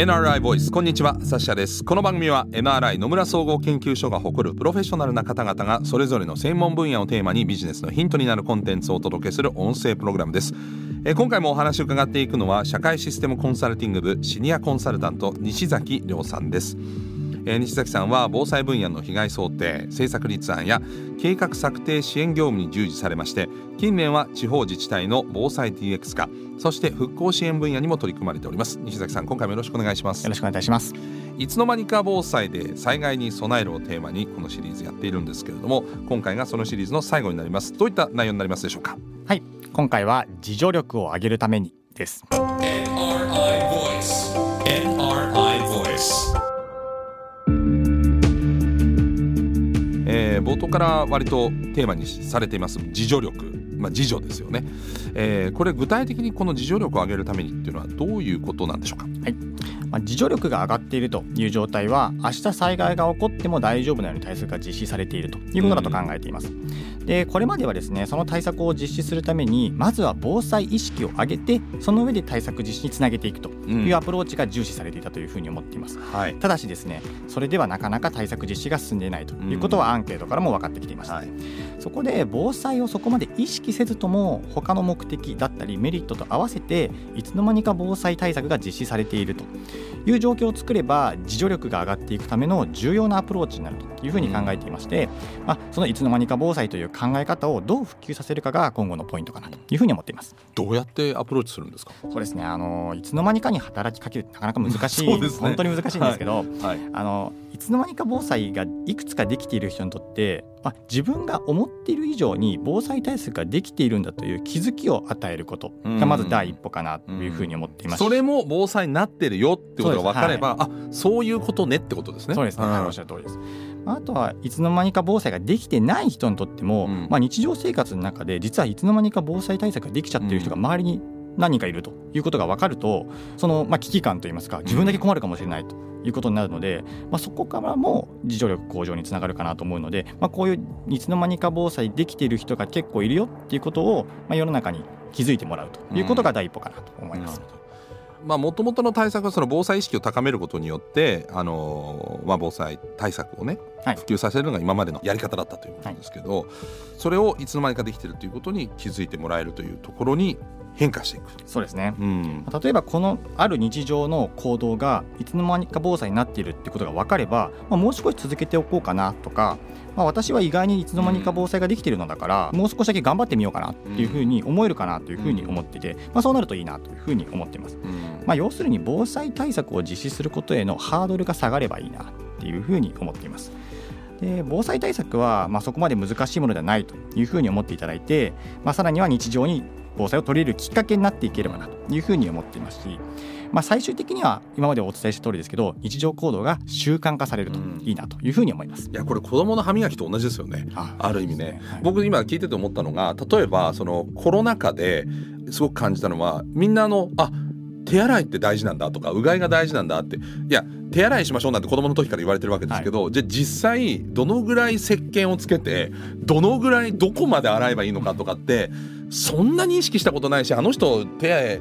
NRI ボイスこんにちはサッシャです。この番組は NRI 野村総合研究所が誇るプロフェッショナルな方々がそれぞれの専門分野をテーマにビジネスのヒントになるコンテンツをお届けする音声プログラムです。え今回もお話を伺っていくのは社会システムコンサルティング部シニアコンサルタント西崎亮さんです。えー、西崎さんは防災分野の被害想定政策立案や計画策定支援業務に従事されまして近年は地方自治体の防災 DX 化そして復興支援分野にも取り組まれております。西崎さん今回もよろしくお願いします。よろしくお願いします。いつの間にか防災で災害に備えるをテーマにこのシリーズやっているんですけれども今回がそのシリーズの最後になります。どういった内容になりますでしょうか？はい。今回は自助力を上げるためにです冒頭から割とテーマにされています自助力、まあ、自助ですよね、えー、これ具体的にこの自助力を上げるためにっていうのはどういうことなんでしょうか、はい。まあ、自助力が上がっているという状態は明日災害が起こっても大丈夫なように対策が実施されているということだと考えています。でこれまではですねその対策を実施するためにまずは防災意識を上げてその上で対策実施につなげていくというアプローチが重視されていたというふうに思っています。はい、ただしですねそれではなかなか対策実施が進んでいないということはアンケートからも分かってきていました。はい、そこで防災をそこまで意識せずとも他の目的だったりメリットと合わせていつの間にか防災対策が実施されているという状況を作れば自助力が上がっていくための重要なアプローチになるというふうに考えていまして、まあ、そのいつの間にか防災という考え方をどう普及させるかが今後のポイントかなというふうに思っています。どうやってアプローチするんですか？そうですね。あのいつの間にかに働きかけるなかなか難しい、ね、本当に難しいんですけど、はい。はい、あのいつの間にか防災がいくつかできている人にとってまあ、自分が思っている以上に防災対策ができているんだという気づきを与えること。がまず第一歩かなというふうに思っています、それも防災になってるよってことが分かれば、はい、あそういうことねってことですね。そうですね、はい、おっしゃる通りです。あとはいつの間にか防災ができてない人にとっても、うん、まあ、日常生活の中で実はいつの間にか防災対策ができちゃってる人が周りに何人かいるということが分かるとそのまあ危機感といいますか自分だけ困るかもしれないということになるので、まあ、そこからも自助力向上につながるかなと思うので、まあ、こういういつの間にか防災できている人が結構いるよっていうことを、まあ、世の中に気づいてもらうということが第一歩かなと思います。うんまあ、もともとの対策はその防災意識を高めることによって、あのまあ、防災対策をね、はい、普及させるのが今までのやり方だったということですけど、はい、それをいつの間にかできてるということに気づいてもらえるというところに変化していく。そうですね、うん、例えばこのある日常の行動がいつの間にか防災になっているってことが分かれば、まあ、もう少し続けておこうかなとか、まあ、私は意外にいつの間にか防災ができているのだから、うん、もう少しだけ頑張ってみようかなっていうふうに思えるかなというふうに思っていて、まあ、そうなるといいなというふうに思っています、まあ、要するに防災対策を実施することへのハードルが下がればいいなっていうふうに思っています。で防災対策は、まあ、そこまで難しいものではないというふうに思っていただいて、まあ、さらには日常に防災を取り入れるきっかけになっていければなというふうに思っていますし、まあ、最終的には今までお伝えした通りですけど日常行動が習慣化されるといいなというふうに思います、いやこれ子どもの歯磨きと同じですよね。ある意味ね、ね。はい、僕今聞いてて思ったのが例えばそのコロナ禍ですごく感じたのはみんなあのあ手洗いって大事なんだとかうがいが大事なんだっていや手洗いしましょうなんて子供の時から言われてるわけですけど、はい、じゃあ実際どのぐらい石鹸をつけてどのぐらいどこまで洗えばいいのかとかってそんなに意識したことないしあの人手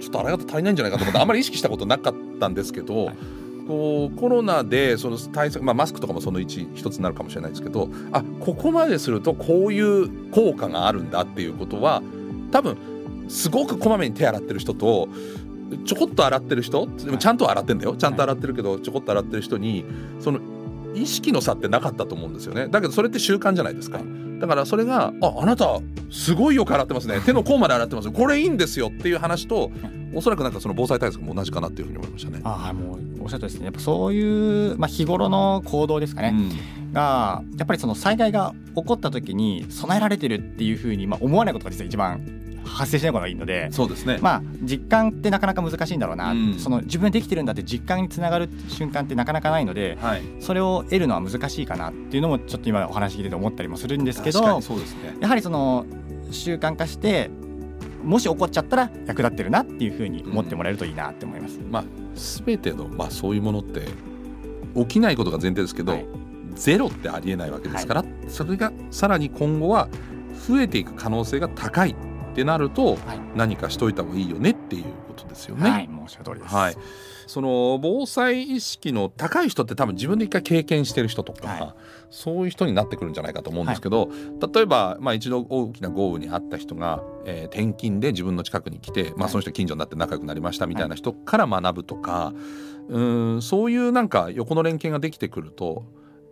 ちょっと洗い方足りないんじゃないかと思って あんまり意識したことなかったんですけど、はい、こうコロナでその対策、まあ、マスクとかもその一一つになるかもしれないですけどあここまでするとこういう効果があるんだっていうことは多分すごくこまめに手洗ってる人とちょこっと洗ってる人でもちゃんと洗ってんだよ。ちゃんと洗ってるけどちょこっと洗ってる人にその意識の差ってなかったと思うんですよね。だけどそれって習慣じゃないですかだからそれが「ああなたすごいよく洗ってますね。手の甲まで洗ってますこれいいんですよ」っていう話とおそらくなんかその防災対策も同じかなっていうふうに思いましたね。あもうおっしゃるとですね。やっぱそういう、まあ、日頃の行動ですかね、うん、がやっぱりその災害が起こった時に備えられてるっていうふうに、まあ、思わないことが実は一番発生しない方がいいのでそうですね。まあ実感ってなかなか難しいんだろうな、うん、その自分できてるんだって実感につながる瞬間ってなかなかないので、はい、それを得るのは難しいかなっていうのもちょっと今お話聞いてて思ったりもするんですけどそうです、ね、やはりその習慣化してもし起こっちゃったら役立ってるなっていうふうに思ってもらえるといいなって思います。うん、まあ、全ての、まあ、そういうものって起きないことが前提ですけど、はい、ゼロってありえないわけですから、はい、それがさらに今後は増えていく可能性が高いってなると、はい、何かしといた方がいいよねっていうことですよね。はい、申し訳通りです。はい。その防災意識の高い人って多分自分で一回経験してる人とか、はい、そういう人になってくるんじゃないかと思うんですけど、はい、例えば、まあ、一度大きな豪雨にあった人が、えー、転勤で自分の近くに来て、まあ、その人近所になって仲良くなりましたみたいな人から学ぶとか、うんそういうなんか横の連携ができてくると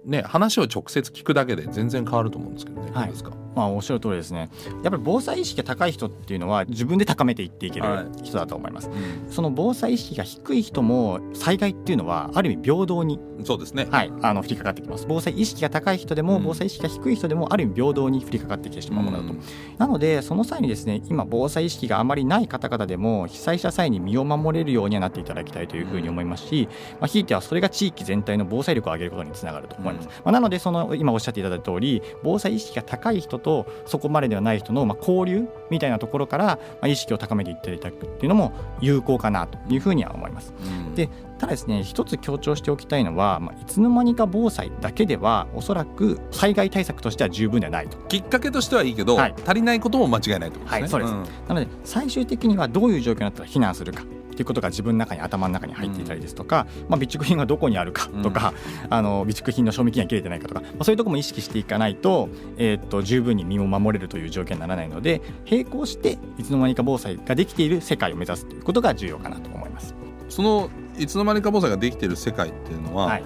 ね、話を直接聞くだけで全然変わると思うんですけどね、はい、まあ、おっしゃる通りですね。やっぱり防災意識が高い人っていうのは自分で高めていっていける人だと思います、はいうん、その防災意識が低い人も災害っていうのはある意味平等にそうですね、はい、あの降りかかってきます。防災意識が高い人でも、防災意識が低い人でもある意味平等に降りかかってきてしまうものだと、うん、なのでその際にですね今防災意識があまりない方々でも被災した際に身を守れるようにはなっていただきたいというふうに思いますし、まあ、ひいてはそれが地域全体の防災力を上げることにつながると。思います、まあ、なのでその今おっしゃっていただいた通り防災意識が高い人とそこまでではない人のまあ交流みたいなところからまあ意識を高めていっていただくっていうのも有効かなというふうには思います。うん、でただですね一つ強調しておきたいのは、まあ、いつの間にか防災だけではおそらく災害対策としては十分ではないと。きっかけとしてはいいけど、はい、足りないことも間違いないと、ね、はいそうです、うん、なので最終的にはどういう状況になったら避難するかっていうことが自分の中に頭の中に入っていたりですとか、まあ、備蓄品がどこにあるかとか、うん、あの備蓄品の賞味期限が切れてないかとか、まあ、そういうところも意識していかないと,、えー、っと十分に身を守れるという状況にならないので並行していつの間にか防災ができている世界を目指すということが重要かなと思います。そのいつの間にか防災ができている世界っていうのは、はい、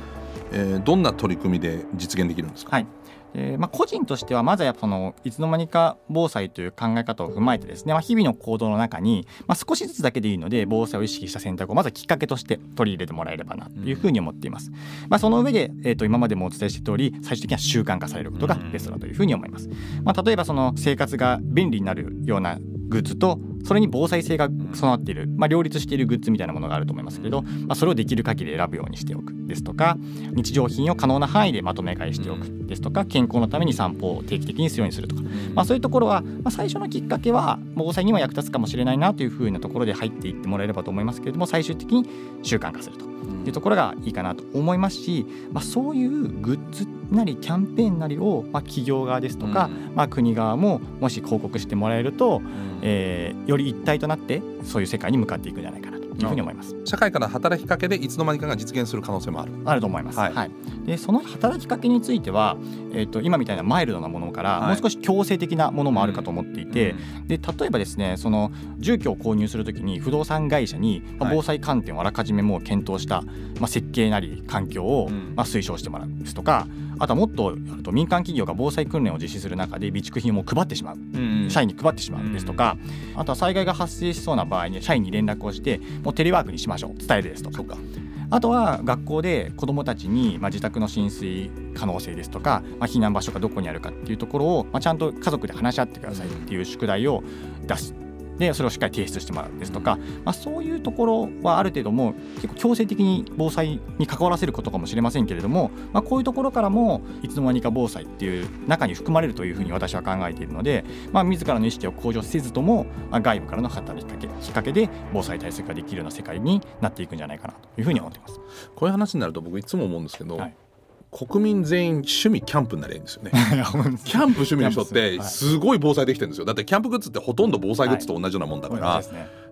えー、どんな取り組みで実現できるんですか、はい。えーまあ、個人としてはまずはやっぱそのいつの間にか防災という考え方を踏まえてですね、まあ、日々の行動の中に、まあ、少しずつだけでいいので防災を意識した選択をまずはきっかけとして取り入れてもらえればなというふうに思っています、うん、まあ、その上で、えー、と今までもお伝えして通り最終的には習慣化されることがベストだというふうに思います、まあ、例えばその生活が便利になるようなグッズとそれに防災性が備わっている、まあ、両立しているグッズみたいなものがあると思いますけれど、まあ、それをできる限り選ぶようにしておくですとか日常品を可能な範囲でまとめ買いしておくですとか健康のために散歩を定期的にするようにするとか、まあ、そういうところは、まあ、最初のきっかけは防災にも役立つかもしれないなというふうなところで入っていってもらえればと思いますけれども最終的に習慣化するというところがいいかなと思いますし、まあ、そういうグッズなりキャンペーンなりを、まあ、企業側ですとか、まあ、国側ももし広告してもらえると、えー、より一体となってそういう世界に向かっていくんじゃないかなというふうに思います。社会から働きかけでいつの間にかが実現する可能性もある。あると思います。はい。はい、でその働きかけについては、えっ、ー、と今みたいなマイルドなものから、もう少し強制的なものもあるかと思っていて、で例えばですね、その住居を購入するときに不動産会社に、まあ、防災観点をあらかじめもう検討した、まあ設計なり環境を、まあ推奨してもらうですとか。あとはもっとやると民間企業が防災訓練を実施する中で備蓄品を配ってしまう、うんうん、社員に配ってしまうですとか、うん、あとは災害が発生しそうな場合に社員に連絡をしてもうテレワークにしましょう伝えるですとか。あとは学校で子どもたちに、まあ、自宅の浸水可能性ですとか、まあ、避難場所がどこにあるかっていうところを、まあ、ちゃんと家族で話し合ってくださいっていう宿題を出すでそれをしっかり提出してもらうですとか、まあ、そういうところはある程度も結構強制的に防災に関わらせることかもしれませんけれども、まあ、こういうところからもいつの間にか防災っていう中に含まれるというふうに私は考えているので、まあ、自らの意識を向上せずとも、まあ、外部からの働きかけきっかけで防災対策ができるような世界になっていくんじゃないかなというふうに思っています。こういう話になると僕いつも思うんですけど、はい国民全員趣味キャンプになれるんですよね。キャンプ趣味の人ってすごい防災できてるんですよ。だってキャンプグッズってほとんど防災グッズと同じようなもんだから、はい、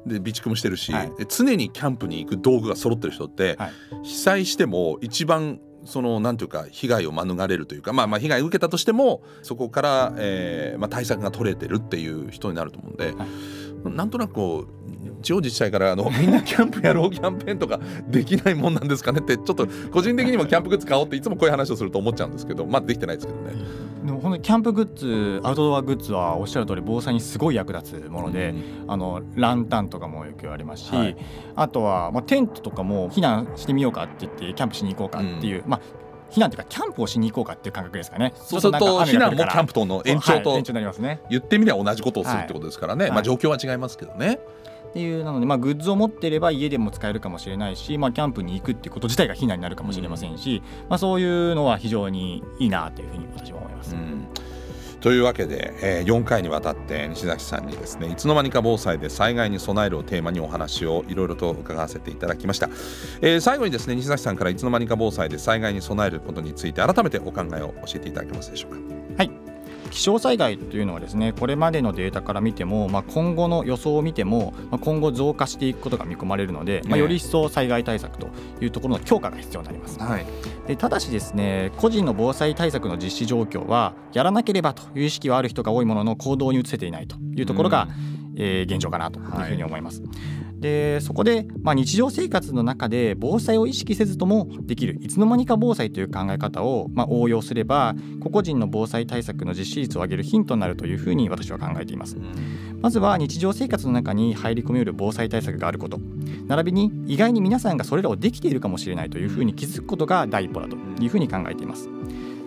で備蓄もしてるし、はい、常にキャンプに行く道具が揃ってる人って、はい、被災しても一番そのなんていうか被害を免れるというかまあまあ被害を受けたとしてもそこから、えーまあ、対策が取れてるっていう人になると思うんで、はい、なんとなくこう地方自治体からあの みんなキャンプやろうキャンペーンとかできないもんなんですかねってちょっと個人的にもキャンプグッズ買おうっていつもこういう話をすると思っちゃうんですけどまだできてないですけどね。でも本当にキャンプグッズアウトドアグッズはおっしゃる通り防災にすごい役立つもので、うん、あのランタンとかもよく言われますし、はい、あとは、まあ、テントとかも避難してみようかって言ってキャンプしに行こうかっていう、うん、まあ避難というかキャンプをしに行こうかっていう感覚ですかね。そうすると避難もキャンプとの延長と、延長になりますね。言ってみれば同じことをするってことですからね。はい、まあ状況は違いますけどね。っていうなので、まあ、グッズを持っていれば家でも使えるかもしれないし、まあ、キャンプに行くっていうこと自体が避難になるかもしれませんし、まあ、そういうのは非常にいいなというふうに私は思います。うんというわけで、えー、4回にわたって西崎さんにですねいつの間にか防災で災害に備えるをテーマにお話をいろいろと伺わせていただきました、えー、最後にですね西崎さんからいつの間にか防災で災害に備えることについて改めてお考えを教えていただけますでしょうか？はい。気象災害というのはですねこれまでのデータから見ても、まあ、今後の予想を見ても、まあ、今後増加していくことが見込まれるので、まあ、より一層災害対策というところの強化が必要になります。はい、でただしですね個人の防災対策の実施状況はやらなければという意識はある人が多いものの行動に移せていないというところが、うん、えー、現状かなというふうに思います。はいでそこで、まあ、日常生活の中で防災を意識せずともできるいつの間にか防災という考え方を、まあ、応用すれば個々人の防災対策の実施率を上げるヒントになるというふうに私は考えています。まずは日常生活の中に入り込める防災対策があること並びに意外に皆さんがそれらをできているかもしれないというふうに気づくことが第一歩だというふうに考えています。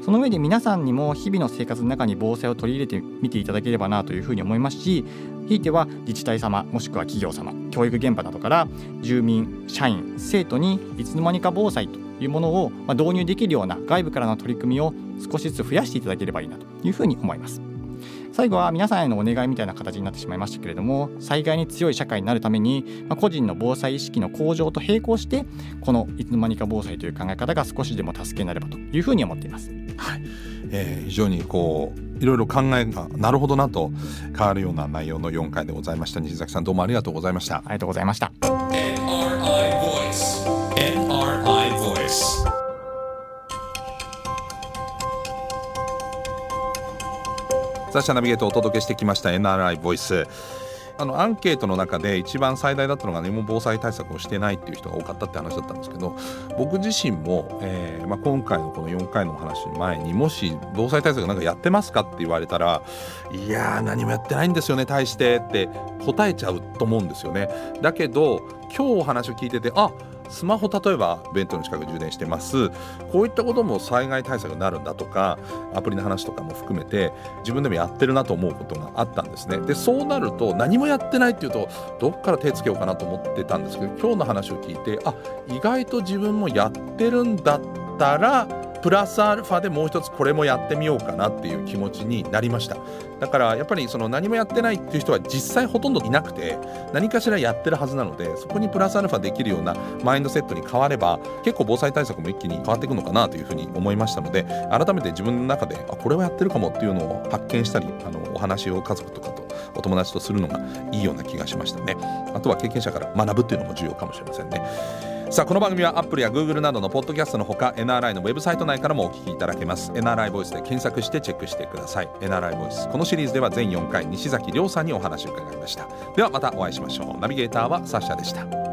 その上で皆さんにも日々の生活の中に防災を取り入れてみていただければなというふうに思いますしひいては自治体様もしくは企業様教育現場などから住民社員生徒にいつの間にか防災というものを導入できるような外部からの取り組みを少しずつ増やしていただければいいなというふうに思います。最後は皆さんへのお願いみたいな形になってしまいましたけれども災害に強い社会になるために、個人の防災意識の向上と並行してこのいつの間にか防災という考え方が少しでも助けになればというふうに思っています。はいえー、非常にこういろいろ考えがなるほどなと変わるような内容の4回でございました。西崎さんどうもありがとうございました。ありがとうございました。NRI Voice NRI Voice ザ・シャナビゲートをお届けしてきました。NRI ボイスあのアンケートの中で一番最大だったのが何も防災対策をしてないっていう人が多かったって話だったんですけど僕自身も、えーまあ、今回のこの4回のお話の前にもし防災対策なんかやってますかって言われたらいやー何もやってないんですよね対してって答えちゃうと思うんですよね。だけど今日お話を聞いててあスマホ例えば弁当の近く充電してます。こういったことも災害対策になるんだとかアプリの話とかも含めて自分でもやってるなと思うことがあったんですね。でそうなると何もやってないっていうとどっから手つけようかなと思ってたんですけど今日の話を聞いてあ意外と自分もやってるんだったらプラスアルファでもう一つこれもやってみようかなっていう気持ちになりました。だからやっぱりその何もやってないっていう人は実際ほとんどいなくて何かしらやってるはずなのでそこにプラスアルファできるようなマインドセットに変われば結構防災対策も一気に変わっていくのかなというふうに思いましたので改めて自分の中であこれはやってるかもっていうのを発見したりあのお話を家族とかとお友達とするのがいいような気がしましたね。あとは経験者から学ぶっていうのも重要かもしれませんね。さあこの番組は Apple や Google などのポッドキャストのほか NRI のウェブサイト内からもお聞きいただけます。NRI ボイスで検索してチェックしてください。NRI ボイス。このシリーズでは全4回西崎亮さんにお話を伺いました。ではまたお会いしましょう。ナビゲーターはサッシャでした。